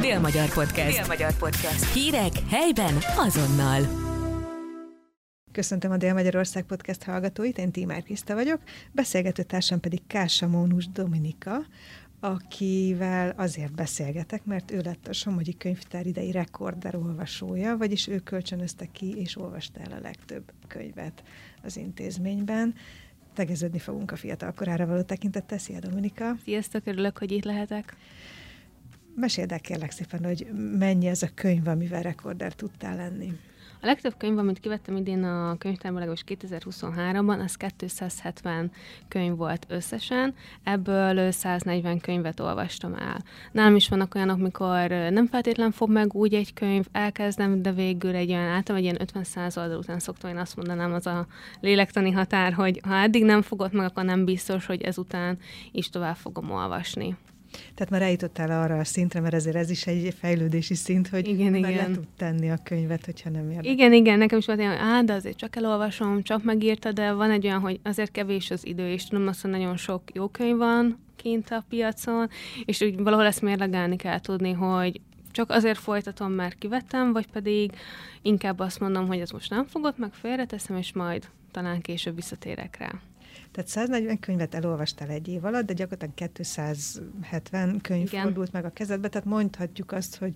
Dél-Magyar Podcast. Dél-Magyar Podcast. Hírek helyben azonnal. Köszöntöm a Dél-Magyarország Podcast hallgatóit, én Tímár Kriszta vagyok, beszélgető társam pedig Kása Mónus Dominika, akivel azért beszélgetek, mert ő lett a Somogyi Könyvtár idei rekorder olvasója, vagyis ő kölcsönözte ki és olvasta el a legtöbb könyvet az intézményben. Tegeződni fogunk a fiatal korára való tekintettel. Szia, Dominika! Sziasztok, örülök, hogy itt lehetek. Meséld el kérlek szépen, hogy mennyi ez a könyv, amivel rekorder tudtál lenni. A legtöbb könyv, amit kivettem idén a könyvtárban, legalábbis 2023-ban, az 270 könyv volt összesen, ebből 140 könyvet olvastam el. Nálam is vannak olyanok, mikor nem feltétlen fog meg úgy egy könyv, elkezdem, de végül egy olyan általában egy ilyen 50-100 oldal után szoktam én azt mondanám, az a lélektani határ, hogy ha eddig nem fogott meg, akkor nem biztos, hogy ezután is tovább fogom olvasni. Tehát már eljutottál arra a szintre, mert ezért ez is egy fejlődési szint, hogy igen, már igen. le tud tenni a könyvet, hogyha nem érdekel. Igen, igen, nekem is volt olyan, hogy á, de azért csak elolvasom, csak megírta, de van egy olyan, hogy azért kevés az idő, és tudom azt, hogy nagyon sok jó könyv van kint a piacon, és úgy valahol ezt mérlegelni kell tudni, hogy csak azért folytatom, mert kivettem, vagy pedig inkább azt mondom, hogy ez most nem fogott, meg félreteszem, és majd talán később visszatérek rá. Tehát 140 könyvet elolvastál egy év alatt, de gyakorlatilag 270 könyv Igen. fordult meg a kezedbe, tehát mondhatjuk azt, hogy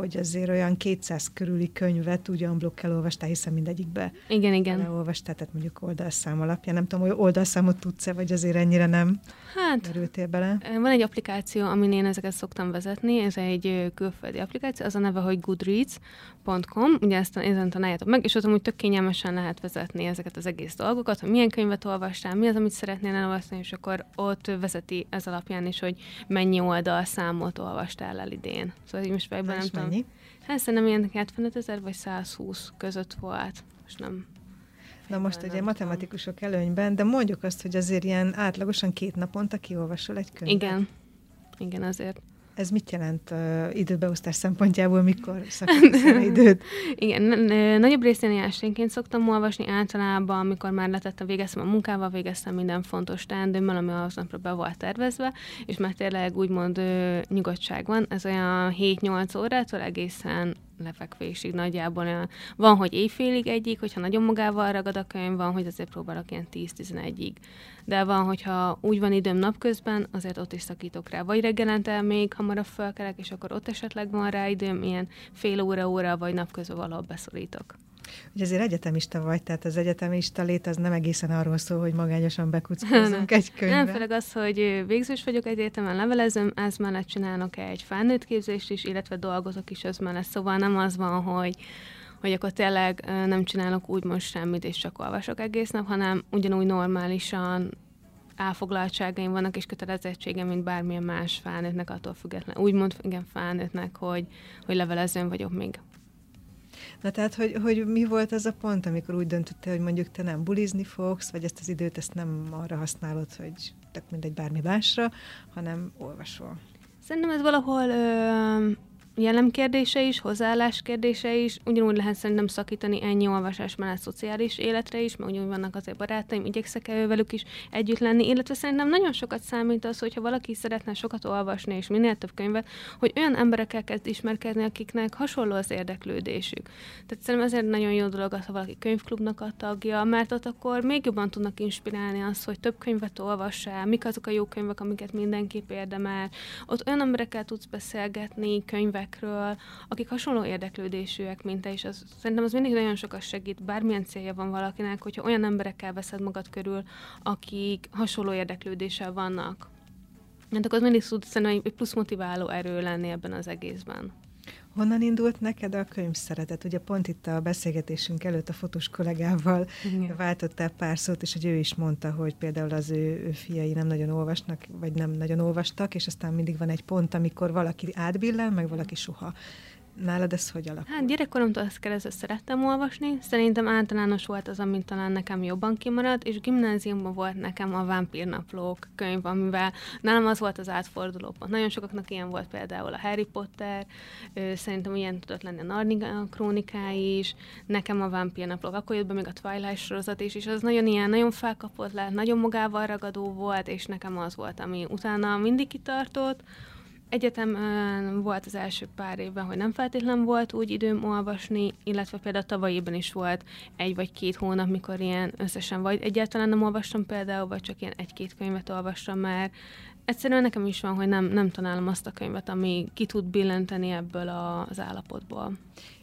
hogy azért olyan 200 körüli könyvet úgy blokk elolvastál, hiszen mindegyikbe igen, igen. elolvastál, tehát mondjuk oldalszám alapján. Nem tudom, hogy oldalszámot tudsz-e, vagy azért ennyire nem hát, merültél bele? Van egy applikáció, amin én ezeket szoktam vezetni, ez egy külföldi applikáció, az a neve, hogy goodreads.com, ugye ezt ezen találjátok meg, és ott amúgy tök kényelmesen lehet vezetni ezeket az egész dolgokat, hogy milyen könyvet olvastál, mi az, amit szeretnél elolvasni, és akkor ott vezeti ez alapján is, hogy mennyi oldalszámot olvastál el idén. Szóval így most fejben nem tudom, Mennyi? Hát szerintem ilyen 75 ezer vagy 120 között volt. Most nem. Na most ugye matematikusok előnyben, de mondjuk azt, hogy azért ilyen átlagosan két naponta kiolvasol egy könyvet. Igen. Igen, azért. Ez mit jelent uh, időbeosztás szempontjából, mikor szakítasz időt? Igen, nagyobb részén esténként szoktam olvasni, általában, amikor már letettem, végeztem a munkával, végeztem minden fontos teendőmmel, ami az napra be volt tervezve, és már tényleg úgymond ö, nyugodtság van. Ez olyan 7-8 órától egészen lefekvésig nagyjából. Van, hogy éjfélig egyik, hogyha nagyon magával ragad a könyv, van, hogy azért próbálok ilyen 10-11-ig. De van, hogyha úgy van időm napközben, azért ott is szakítok rá. Vagy reggelente még hamarabb felkelek, és akkor ott esetleg van rá időm, ilyen fél óra-óra, vagy napközben valahol beszorítok. Ugye azért egyetemista vagy, tehát az egyetemista lét az nem egészen arról szól, hogy magányosan bekuckózunk egy könyvbe. Nem, főleg az, hogy végzős vagyok egyetemen, levelezem, ez mellett csinálok egy felnőtt képzést is, illetve dolgozok is az mellett, szóval nem az van, hogy hogy akkor tényleg nem csinálok úgy most semmit, és csak olvasok egész nap, hanem ugyanúgy normálisan elfoglaltságaim vannak, és kötelezettségem, mint bármilyen más felnőttnek, attól független. Úgymond igen felnőttnek, hogy, hogy levelezőn vagyok még. Na tehát, hogy, hogy mi volt az a pont, amikor úgy döntöttél, hogy mondjuk te nem bulizni fogsz, vagy ezt az időt ezt nem arra használod, hogy tök mindegy bármi másra, hanem olvasol? Szerintem ez valahol ö, jellemkérdése is, hozzáállás kérdése is. Ugyanúgy lehet szerintem szakítani ennyi olvasás mellett szociális életre is, mert ugyanúgy vannak azért barátaim, igyekszek el velük is együtt lenni, illetve szerintem nagyon sokat számít az, hogyha valaki szeretne sokat olvasni és minél több könyvet, hogy olyan emberekkel kezd ismerkedni, akiknek hasonló az érdeklődésük. Tehát szerintem ezért nagyon jó dolog az, ha valaki könyvklubnak a tagja, mert ott akkor még jobban tudnak inspirálni az, hogy több könyvet olvassál, mik azok a jó könyvek, amiket mindenképp érdemel. Ott olyan emberekkel tudsz beszélgetni, könyvek emberekről, akik hasonló érdeklődésűek, mint te, és az, szerintem az mindig nagyon sokat segít, bármilyen célja van valakinek, hogyha olyan emberekkel veszed magad körül, akik hasonló érdeklődéssel vannak. Hát akkor az mindig tud szerintem egy plusz motiváló erő lenni ebben az egészben. Honnan indult neked a könyv szeretet? Ugye pont itt a beszélgetésünk előtt a fotós kollégával Igen. váltottál pár szót, és hogy ő is mondta, hogy például az ő, ő fiai nem nagyon olvasnak, vagy nem nagyon olvastak, és aztán mindig van egy pont, amikor valaki átbillen, meg valaki soha. Nálad ez hogy alakult? Hát gyerekkoromtól ezt keresztül szerettem olvasni. Szerintem általános volt az, amit talán nekem jobban kimaradt, és gimnáziumban volt nekem a Vámpírnaplók könyv, amivel nálam az volt az átforduló pont. Nagyon sokaknak ilyen volt például a Harry Potter, szerintem ilyen tudott lenni a Narnia krónikái is, nekem a Vámpírnaplók, akkor jött be még a Twilight sorozat is, és az nagyon ilyen, nagyon felkapott le, nagyon magával ragadó volt, és nekem az volt, ami utána mindig kitartott, egyetem volt az első pár évben, hogy nem feltétlen volt úgy időm olvasni, illetve például tavaly évben is volt egy vagy két hónap, mikor ilyen összesen vagy egyáltalán nem olvastam például, vagy csak ilyen egy-két könyvet olvastam már. Egyszerűen nekem is van, hogy nem, nem találom azt a könyvet, ami ki tud billenteni ebből az állapotból.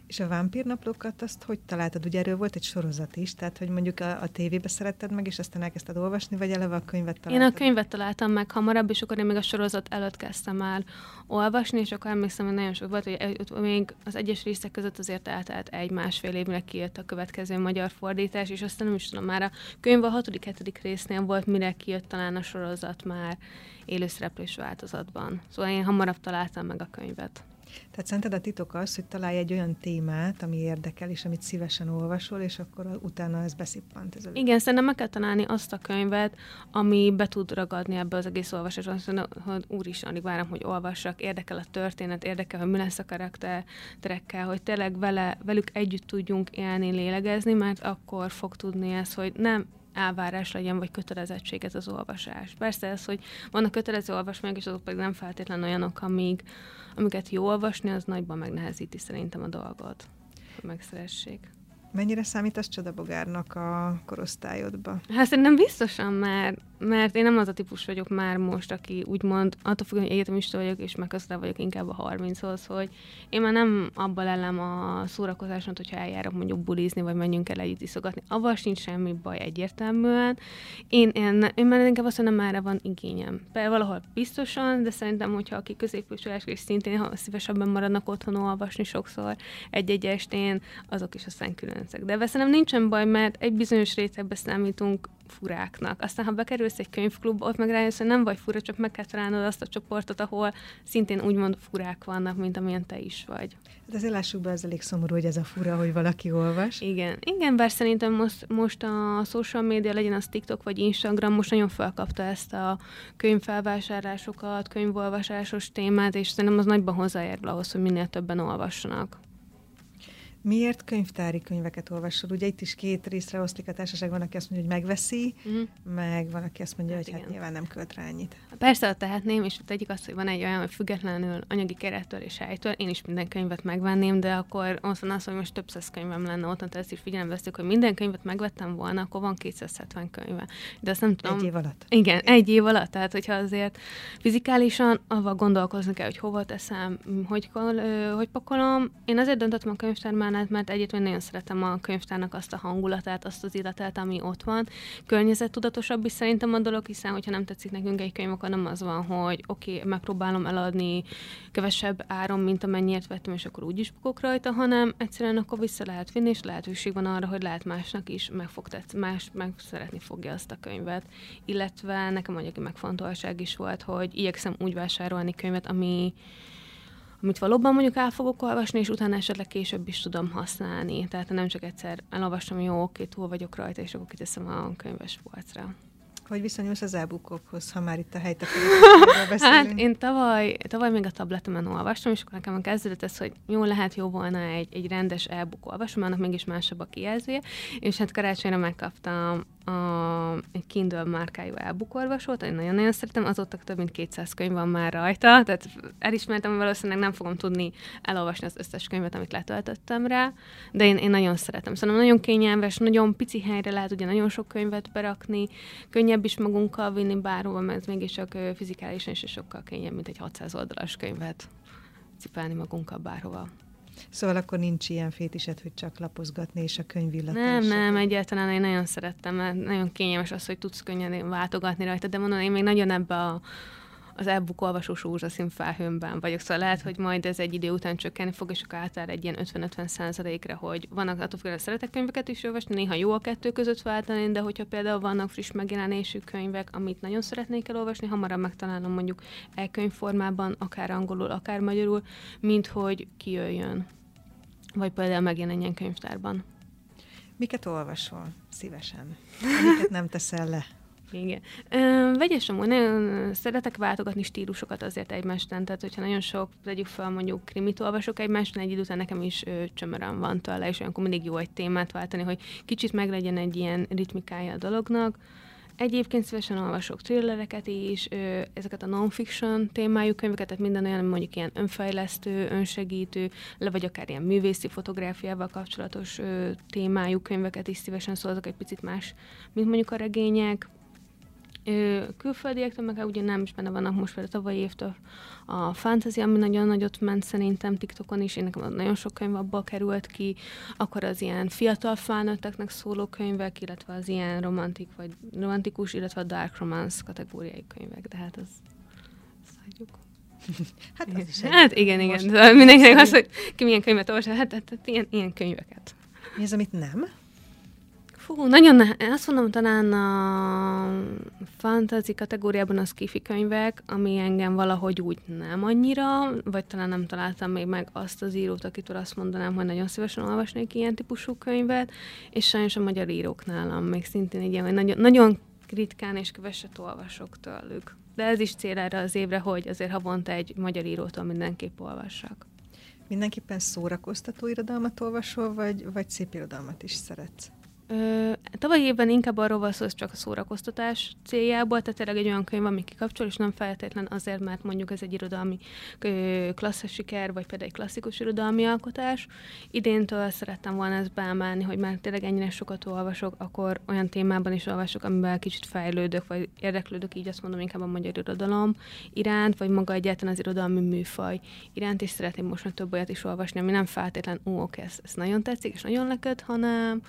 És a vámpírnaplókat azt hogy találtad? Ugye erről volt egy sorozat is, tehát hogy mondjuk a, a tévébe szeretted meg, és aztán elkezdted olvasni, vagy eleve a könyvet találtad? Én a könyvet találtam meg hamarabb, és akkor én még a sorozat előtt kezdtem el olvasni, és akkor emlékszem, hogy nagyon sok volt, hogy még az egyes részek között azért eltelt egy-másfél évnek kijött a következő magyar fordítás, és aztán nem is tudom, már a könyv a hatodik, hetedik résznél volt, mire kijött talán a sorozat már élőszereplős változatban. Szóval én hamarabb találtam meg a könyvet. Tehát szerinted a titok az, hogy találj egy olyan témát, ami érdekel, és amit szívesen olvasol, és akkor utána ez beszippant. Ez Igen, szerintem meg kell találni azt a könyvet, ami be tud ragadni ebbe az egész olvasásban. Azt hogy úr is, alig várom, hogy olvassak, érdekel a történet, érdekel, hogy mi lesz a karakterekkel, hogy tényleg vele, velük együtt tudjunk élni, lélegezni, mert akkor fog tudni ez, hogy nem elvárás legyen, vagy kötelezettség ez az olvasás. Persze ez, hogy vannak kötelező olvasmányok, és azok pedig nem feltétlenül olyanok, amíg, amiket jó olvasni, az nagyban megnehezíti szerintem a dolgot, hogy megszeressék. Mennyire számít az csodabogárnak a korosztályodba? Hát szerintem biztosan már, mert én nem az a típus vagyok már most, aki úgymond, attól függően, hogy egyetemista vagyok, és meg vagyok inkább a 30-hoz, hogy én már nem abban ellem a szórakozáson, hogyha eljárok mondjuk bulizni, vagy menjünk el együtt iszogatni. Avval sincs semmi baj egyértelműen. Én, én, én már inkább azt mondom, már van igényem. Például valahol biztosan, de szerintem, hogyha aki középfősülés és szintén ha szívesebben maradnak otthon olvasni sokszor egy-egy estén, azok is aztán különbözők. De szerintem nincsen baj, mert egy bizonyos rétegbe számítunk furáknak. Aztán, ha bekerülsz egy könyvklubba, ott meg rájössz, hogy nem vagy fura, csak meg kell találnod azt a csoportot, ahol szintén úgymond furák vannak, mint amilyen te is vagy. Hát azért lássuk be, ez elég szomorú, hogy ez a fura, hogy valaki olvas. Igen, igen, bár szerintem most, most a social média, legyen az TikTok vagy Instagram, most nagyon felkapta ezt a könyvfelvásárlásokat, könyvolvasásos témát, és szerintem az nagyban hozzájárul ahhoz, hogy minél többen olvassanak. Miért könyvtári könyveket olvasol? Ugye itt is két részre oszlik a társaság, van, aki azt mondja, hogy megveszi, uh-huh. meg van, aki azt mondja, hát hogy hát igen. hát nyilván nem költ rá annyit. Persze, tehetném, és egyik az, hogy van egy olyan, hogy függetlenül anyagi kerettől és helytől, én is minden könyvet megvenném, de akkor azt van az, hogy most több száz könyvem lenne ott, ezt is figyelembe veszük, hogy minden könyvet megvettem volna, akkor van 270 könyve. De azt nem tudom. Egy év alatt. Igen, egy év alatt. Tehát, hogyha azért fizikálisan avval gondolkozni kell, hogy hova teszem, hogy, hogy pakolom. Én azért döntöttem a könyvtármánát, mert egyébként nagyon szeretem a könyvtárnak azt a hangulatát, azt az illatát, ami ott van. Környezettudatosabb is szerintem a dolog, hiszen hogyha nem tetszik nekünk egy könyv, akkor nem az van, hogy oké, okay, megpróbálom eladni kevesebb áron, mint amennyiért vettem, és akkor úgyis bukok rajta, hanem egyszerűen akkor vissza lehet vinni, és lehetőség van arra, hogy lehet másnak is meg fog tetsz, más meg szeretni fogja azt a könyvet. Illetve nekem anyagi megfontoltság is volt, hogy igyekszem úgy vásárolni könyvet, ami amit valóban mondjuk el fogok olvasni, és utána esetleg később is tudom használni. Tehát nem csak egyszer elolvastam, jó, oké, túl vagyok rajta, és akkor kiteszem a könyves polcra. Hogy viszonyulsz az e-bookokhoz, ha már itt a helytakarításról beszélünk? Hát én tavaly, tavaly még a tabletemen olvastam, és akkor nekem a kezdődött ez, hogy jó, lehet jó volna egy, egy rendes e-book olvasom, annak mégis másabb a kijelzője, és hát karácsonyra megkaptam a, egy Kindle márkájú olvasót, én nagyon-nagyon szeretem, azóta több mint 200 könyv van már rajta, tehát elismertem, valószínűleg nem fogom tudni elolvasni az összes könyvet, amit letöltöttem rá, de én, én nagyon szeretem. Szóval nagyon kényelmes, nagyon pici helyre lehet ugye nagyon sok könyvet berakni, könnyebb is magunkkal vinni bárhova, mert ez mégiscsak fizikálisan is sokkal könnyebb, mint egy 600 oldalas könyvet cipelni magunkkal bárhova. Szóval akkor nincs ilyen fétised, hogy csak lapozgatni, és a könyv Nem, nem, egyáltalán én nagyon szerettem, mert nagyon kényelmes az, hogy tudsz könnyen váltogatni rajta, de mondom, én még nagyon ebbe a az e-book olvasós rózsaszín felhőmben vagyok, szóval lehet, hogy majd ez egy idő után csökkenni fog, és akkor átáll egy ilyen 50-50 százalékra, hogy vannak attól függően szeretek könyveket is olvasni, néha jó a kettő között váltani, de hogyha például vannak friss megjelenésű könyvek, amit nagyon szeretnék elolvasni, hamarabb megtalálom mondjuk e-könyv akár angolul, akár magyarul, mint hogy kijöjjön. Vagy például megjelenjen könyvtárban. Miket olvasol szívesen? Miket nem teszel le? Igen. Ö, vegyes amúgy, nagyon szeretek váltogatni stílusokat azért egymástán, tehát hogyha nagyon sok, tegyük fel mondjuk krimit olvasok egymástán, egy idő után nekem is ö, csömörön van tőle, és olyankor mindig jó egy témát váltani, hogy kicsit meglegyen egy ilyen ritmikája a dolognak. Egyébként szívesen olvasok thrillereket is, ezeket a non-fiction témájú könyveket, tehát minden olyan, mondjuk ilyen önfejlesztő, önsegítő, le vagy akár ilyen művészi fotográfiával kapcsolatos témájú könyveket is szívesen, azok egy picit más, mint mondjuk a regények. Külföldiektől meg ugye nem is benne vannak most például tavalyi évtől a fantasy, ami nagyon nagyot ment szerintem TikTokon is, én nekem nagyon sok könyv abból került ki, akkor az ilyen fiatal felnőtteknek szóló könyvek, illetve az ilyen romantik vagy romantikus, illetve a dark romance kategóriai könyvek, de hát az, az hagyjuk. Hát, az is hát igen, igen. Szóval mindenkinek az, hogy ki milyen könyvet olvasol, hát, hát, hát ilyen, ilyen könyveket. Mi az, amit nem? Fú, nagyon ne- azt mondom, talán a fantasy kategóriában az kifi könyvek, ami engem valahogy úgy nem annyira, vagy talán nem találtam még meg azt az írót, akitől azt mondanám, hogy nagyon szívesen olvasnék ilyen típusú könyvet, és sajnos a magyar írók nálam még szintén így, hogy nagyon, nagyon ritkán és keveset olvasok tőlük. De ez is cél erre az évre, hogy azért havonta egy magyar írótól mindenképp olvassak. Mindenképpen szórakoztató irodalmat olvasol, vagy, vagy szép irodalmat is szeretsz? Tavaly évben inkább arról van szó, hogy csak a szórakoztatás céljából, tehát tényleg egy olyan könyv, ami kikapcsol, és nem feltétlen azért, mert mondjuk ez egy irodalmi klasszis siker, vagy például egy klasszikus irodalmi alkotás. Idéntől szerettem volna ezt beemelni, hogy már tényleg ennyire sokat olvasok, akkor olyan témában is olvasok, amivel kicsit fejlődök, vagy érdeklődök, így azt mondom inkább a magyar irodalom iránt, vagy maga egyáltalán az irodalmi műfaj iránt, és szeretném most már több olyat is olvasni, ami nem feltétlen, ó, oké, ez, ez nagyon tetszik, és nagyon leköt, hanem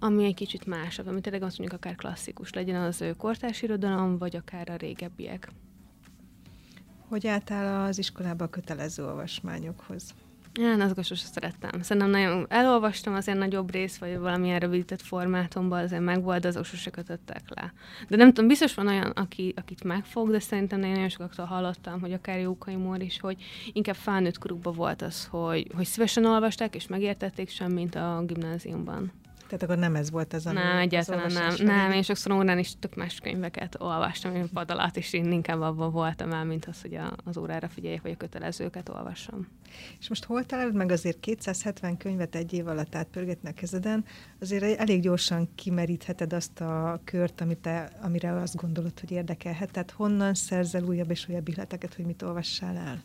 ami egy kicsit másabb, ami tényleg azt mondjuk akár klasszikus legyen az kortárs irodalom, vagy akár a régebbiek. Hogy álltál az iskolába a kötelező olvasmányokhoz? Én azokat sosem szerettem. Szerintem nagyon elolvastam azért nagyobb rész, vagy valamilyen rövidített formátumban azért megvolt, de azok sose kötöttek le. De nem tudom, biztos van olyan, aki, akit megfog, de szerintem nagyon sokaktól hallottam, hogy akár Jókai Mór is, hogy inkább felnőtt korukban volt az, hogy, hogy szívesen olvasták és megértették sem, mint a gimnáziumban. Tehát akkor nem ez volt ez a Nem, egyáltalán nem. Nem, én sokszor órán is tök más könyveket olvastam, én pad alatt, és én inkább abban voltam el, mint az, hogy a, az órára figyeljek, vagy a kötelezőket olvassam. És most hol találod meg azért 270 könyvet egy év alatt átpörgetni a kezeden, azért elég gyorsan kimerítheted azt a kört, amit te, amire azt gondolod, hogy érdekelhet. Tehát honnan szerzel újabb és újabb ihleteket, hogy mit olvassál el?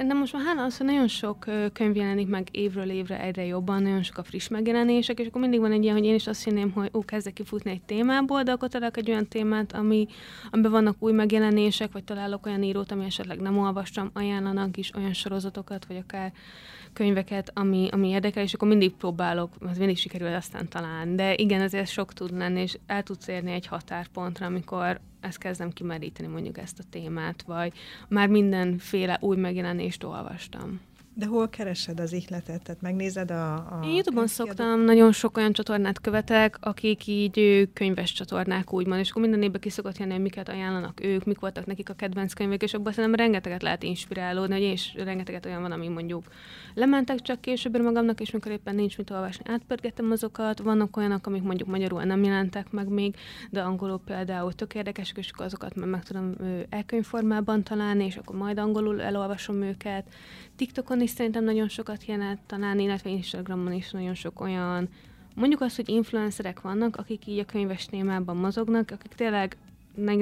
Szerintem most már hála az, hogy nagyon sok könyv jelenik meg évről évre egyre jobban, nagyon sok a friss megjelenések, és akkor mindig van egy ilyen, hogy én is azt hinném, hogy ó, kezdek kifutni egy témából, de akkor találok egy olyan témát, ami, amiben vannak új megjelenések, vagy találok olyan írót, ami esetleg nem olvastam, ajánlanak is olyan sorozatokat, vagy akár könyveket, ami, ami érdekel, és akkor mindig próbálok, az mindig sikerül aztán talán. De igen, azért sok tud lenni, és el tudsz érni egy határpontra, amikor ezt kezdem kimeríteni mondjuk ezt a témát, vagy már mindenféle új megjelenést olvastam. De hol keresed az ihletet? Tehát megnézed a... a Én YouTube-on szoktam, nagyon sok olyan csatornát követek, akik így könyves csatornák úgymond, és akkor minden évben ki szokott jönni, hogy miket ajánlanak ők, mik voltak nekik a kedvenc könyvek, és abban szerintem rengeteget lehet inspirálódni, hogy én is rengeteget olyan van, ami mondjuk lementek csak később magamnak, és mikor éppen nincs mit olvasni, átpörgettem azokat, vannak olyanok, amik mondjuk magyarul nem jelentek meg még, de angolul például tök érdekesek, és akkor azokat meg, meg tudom elkönyvformában találni, és akkor majd angolul elolvasom őket. TikTokon is szerintem nagyon sokat jelent talán, illetve Instagramon is nagyon sok olyan, mondjuk azt, hogy influencerek vannak, akik így a könyves témában mozognak, akik tényleg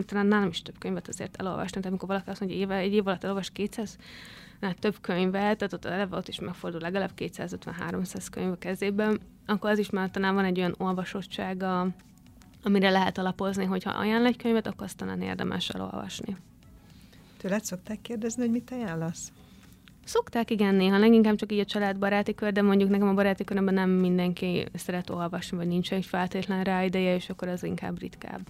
talán nálam is több könyvet azért elolvastam, tehát amikor valaki azt mondja, hogy egy év alatt elolvas 200 hát több könyvet, tehát ott eleve ott is megfordul legalább 250-300 könyv a kezében, akkor az is már talán van egy olyan olvasottsága, amire lehet alapozni, hogyha ajánl egy könyvet, akkor azt talán érdemes elolvasni. Tőled szokták kérdezni, hogy mit ajánlasz? Szokták, igen, néha leginkább csak így a családbaráti kör, de mondjuk nekem a baráti körben nem mindenki szeret olvasni, vagy nincs egy feltétlen rá ideje, és akkor az inkább ritkább.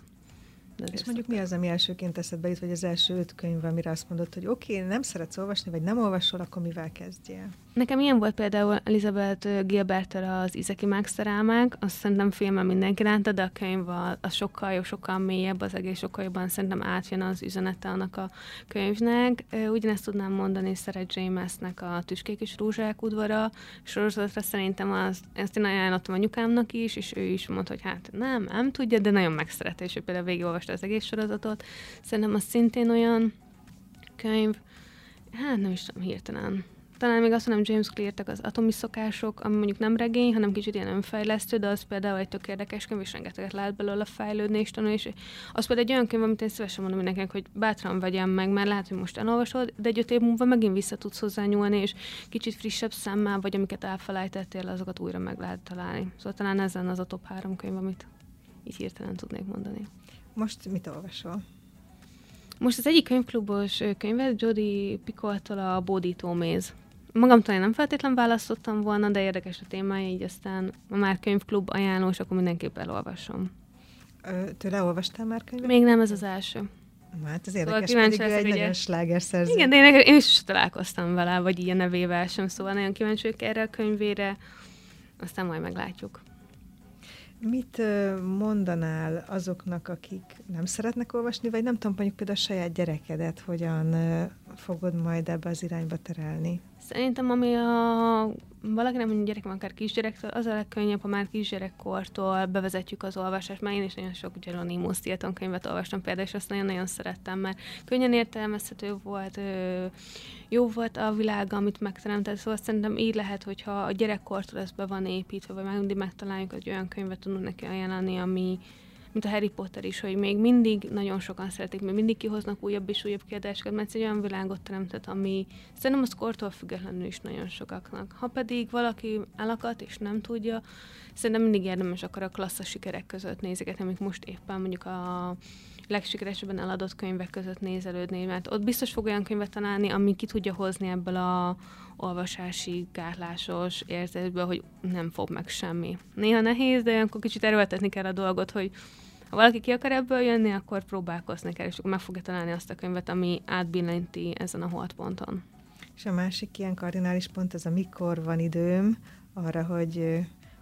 De és mondjuk mi az, ami elsőként eszedbe jut, vagy az első öt könyv, amire azt mondod, hogy oké, okay, nem szeretsz olvasni, vagy nem olvasol, akkor mivel kezdjél? Nekem ilyen volt például Elizabeth gilbert az Izeki Megszerelmek, azt szerintem filmen mindenki látta, de a könyv az sokkal jobb, sokkal mélyebb, az egész sokkal jobban szerintem átjön az üzenete annak a könyvnek. Ugyanezt tudnám mondani Szeret Jamesnek a Tüskék és Rózsák udvara sorozatra szerintem az, ezt én ajánlottam anyukámnak is, és ő is mondta, hogy hát nem, nem tudja, de nagyon megszerette, és ő például végigolvasta az egész sorozatot. Szerintem az szintén olyan könyv, hát nem is tudom hirtelen talán még azt mondom, James Clear-tek az atomi szokások, ami mondjuk nem regény, hanem kicsit ilyen önfejlesztő, de az például egy tök érdekes könyv, és rengeteget lehet belőle fejlődni és tanulni, és az például egy olyan könyv, amit én szívesen mondom mindenkinek, hogy bátran vegyem meg, mert lehet, hogy most elolvasod, de egy öt év múlva megint vissza tudsz hozzányúlni, és kicsit frissebb szemmel, vagy amiket elfelejtettél, azokat újra meg lehet találni. Szóval talán ezen az a top három könyv, amit így hirtelen tudnék mondani. Most mit olvasol? Most az egyik könyvklubos könyvet, Jody Picoltól a Bódító méz. Magamtól én nem feltétlen választottam volna, de érdekes a témája, így aztán már könyvklub ajánlós, akkor mindenképp elolvasom. Ö, tőle olvastál már könyvet? Még nem, ez az első. Hát ez érdekes, szóval pedig egy ugye... nagyon slágerszerző. Igen, de én, én is találkoztam vele, vagy ilyen nevével sem, szóval nagyon kíváncsi vagyok erre a könyvére, aztán majd meglátjuk. Mit mondanál azoknak, akik nem szeretnek olvasni, vagy nem tudom, mondjuk például a saját gyerekedet hogyan fogod majd ebbe az irányba terelni? Szerintem, ami a valakinek mondjuk gyerekem akár kisgyerektől, az a legkönnyebb, ha már kisgyerekkortól bevezetjük az olvasást. Már én is nagyon sok Geronimo Stilton könyvet olvastam például, és azt nagyon-nagyon szerettem, mert könnyen értelmezhető volt, jó volt a világ, amit megteremtett, szóval szerintem így lehet, hogyha a gyerekkortól ez be van építve, vagy mindig megtaláljuk, hogy olyan könyvet tudunk neki ajánlani, ami, mint a Harry Potter is, hogy még mindig nagyon sokan szeretik, még mindig kihoznak újabb és újabb kiadásokat, mert egy olyan világot teremtett, ami szerintem az kortól függetlenül is nagyon sokaknak. Ha pedig valaki elakadt és nem tudja, szerintem mindig érdemes akkor a klassz sikerek között nézegetni, amik most éppen mondjuk a legsikeresebben eladott könyvek között nézelődni, mert ott biztos fog olyan könyvet találni, ami ki tudja hozni ebből a olvasási, gátlásos érzetből, hogy nem fog meg semmi. Néha nehéz, de olyankor kicsit erőltetni kell a dolgot, hogy ha valaki ki akar ebből jönni, akkor próbálkozni kell, és akkor meg fogja találni azt a könyvet, ami átbillenti ezen a holdponton. És a másik ilyen kardinális pont az, amikor van időm arra, hogy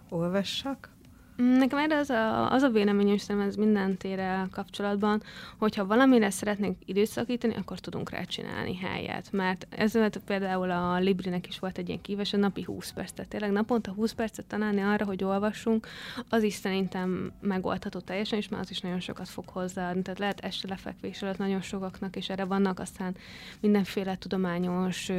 olvassak, Nekem erre az a, az a véleményem, szerintem ez minden tére kapcsolatban, hogyha valamire szeretnénk időszakítani, akkor tudunk rá csinálni helyet. Mert ez például a Librinek is volt egy ilyen kíves, a napi 20 perc, tehát tényleg naponta 20 percet találni arra, hogy olvassunk, az is szerintem megoldható teljesen, és már az is nagyon sokat fog hozzáadni. Tehát lehet este lefekvés alatt nagyon sokaknak, és erre vannak aztán mindenféle tudományos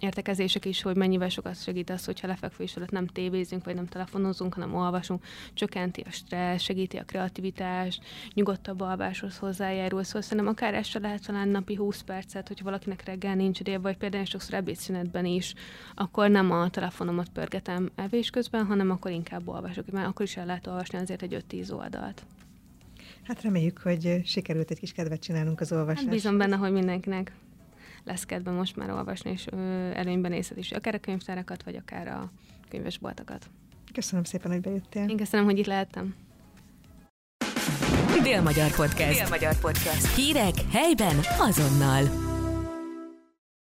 értekezések is, hogy mennyivel sokat segít az, hogyha lefekvés alatt nem tévézünk, vagy nem telefonozunk, hanem olvasunk, csökkenti a stressz, segíti a kreativitást, nyugodtabb alváshoz hozzájárul. Szóval szerintem akár este lehet talán napi 20 percet, hogyha valakinek reggel nincs ideje, vagy például sokszor ebédszünetben is, akkor nem a telefonomat pörgetem evés közben, hanem akkor inkább olvasok, mert akkor is el lehet olvasni azért egy 5-10 oldalt. Hát reméljük, hogy sikerült egy kis kedvet csinálnunk az olvasáshoz. Hát bízom benne, hogy mindenkinek lesz kedve most már olvasni, és előnyben nézhet is akár a könyvtárakat, vagy akár a könyvesboltokat. Köszönöm szépen, hogy bejöttél. Én köszönöm, hogy itt lehettem. Dél-Magyar Podcast. Dél-Magyar Podcast. Hírek helyben azonnal.